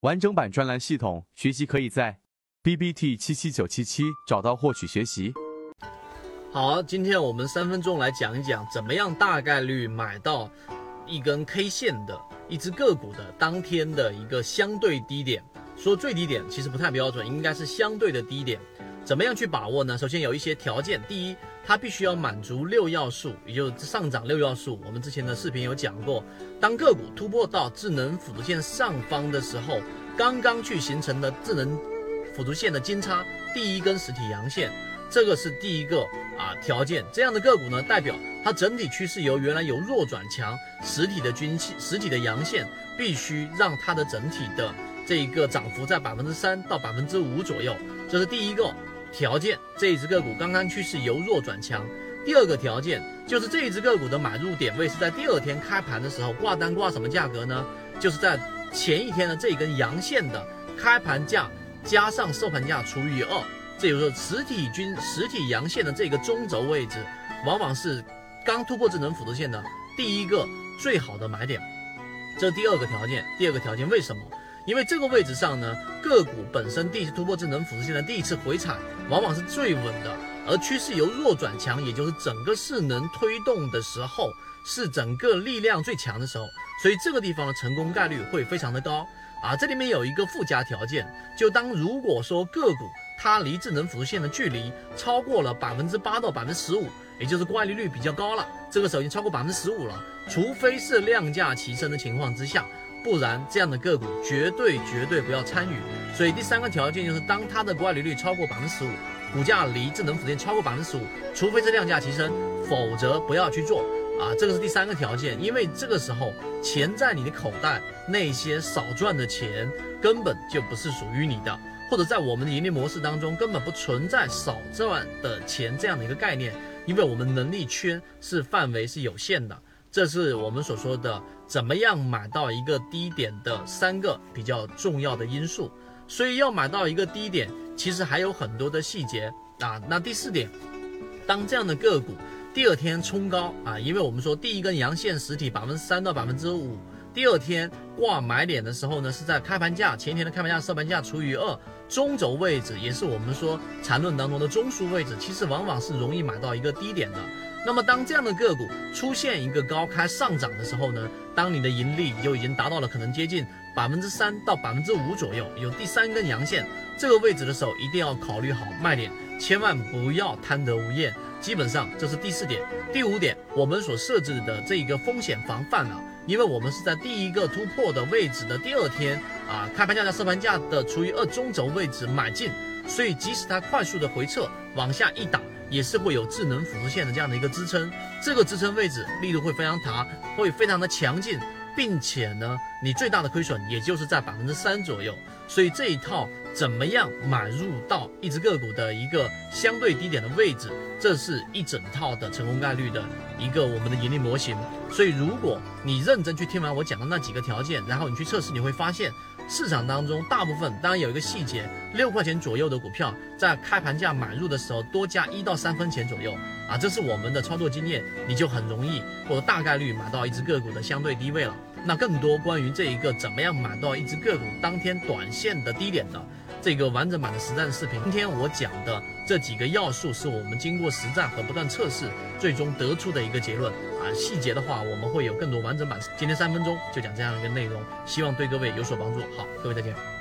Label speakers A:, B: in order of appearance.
A: 完整版专栏系统学习可以在 B B T 七七九七七找到获取学习。
B: 好，今天我们三分钟来讲一讲，怎么样大概率买到一根 K 线的一只个股的当天的一个相对低点。说最低点其实不太标准，应该是相对的低点。怎么样去把握呢？首先有一些条件，第一，它必须要满足六要素，也就是上涨六要素。我们之前的视频有讲过，当个股突破到智能辅助线上方的时候，刚刚去形成的智能辅助线的金叉第一根实体阳线，这个是第一个啊条件。这样的个股呢，代表它整体趋势由原来由弱转强，实体的均线、实体的阳线必须让它的整体的这一个涨幅在百分之三到百分之五左右，这是第一个。条件，这一只个股刚刚趋势由弱转强。第二个条件就是这一只个股的买入点位是在第二天开盘的时候挂单挂什么价格呢？就是在前一天的这根阳线的开盘价加上收盘价除以二，这就是实体均实体阳线的这个中轴位置，往往是刚突破智能辅助线的第一个最好的买点。这第二个条件。第二个条件为什么？因为这个位置上呢，个股本身第一次突破智能辅助线的第一次回踩，往往是最稳的。而趋势由弱转强，也就是整个势能推动的时候，是整个力量最强的时候。所以这个地方的成功概率会非常的高啊。这里面有一个附加条件，就当如果说个股它离智能辅助线的距离超过了百分之八到百分之十五，也就是乖离率比较高了，这个时候已经超过百分之十五了，除非是量价齐升的情况之下。不然，这样的个股绝对绝对不要参与。所以第三个条件就是，当它的乖离率超过百分之十五，股价离智能辅助超过百分之十五，除非是量价齐升，否则不要去做啊。这个是第三个条件，因为这个时候钱在你的口袋，那些少赚的钱根本就不是属于你的，或者在我们的盈利模式当中根本不存在少赚的钱这样的一个概念，因为我们能力圈是范围是有限的。这是我们所说的怎么样买到一个低点的三个比较重要的因素，所以要买到一个低点，其实还有很多的细节啊。那第四点，当这样的个股第二天冲高啊，因为我们说第一根阳线实体百分之三到百分之五，第二天挂买点的时候呢，是在开盘价前天的开盘价收盘价除以二，中轴位置也是我们说缠论当中的中枢位置，其实往往是容易买到一个低点的。那么，当这样的个股出现一个高开上涨的时候呢，当你的盈利就已经达到了可能接近百分之三到百分之五左右，有第三根阳线这个位置的时候，一定要考虑好卖点，千万不要贪得无厌。基本上这是第四点，第五点，我们所设置的这一个风险防范啊，因为我们是在第一个突破的位置的第二天啊，开盘价在收盘价的除以二中轴位置买进，所以即使它快速的回撤往下一打。也是会有智能辅助线的这样的一个支撑，这个支撑位置力度会非常大，会非常的强劲，并且呢，你最大的亏损也就是在百分之三左右。所以这一套怎么样买入到一只个股的一个相对低点的位置，这是一整套的成功概率的一个我们的盈利模型。所以如果你认真去听完我讲的那几个条件，然后你去测试，你会发现。市场当中，大部分当然有一个细节，六块钱左右的股票，在开盘价买入的时候，多加一到三分钱左右啊，这是我们的操作经验，你就很容易或者大概率买到一只个股的相对低位了。那更多关于这一个怎么样买到一只个股当天短线的低点的这个完整版的实战视频，今天我讲的这几个要素，是我们经过实战和不断测试，最终得出的一个结论。啊，细节的话，我们会有更多完整版。今天三分钟就讲这样一个内容，希望对各位有所帮助。好，各位再见。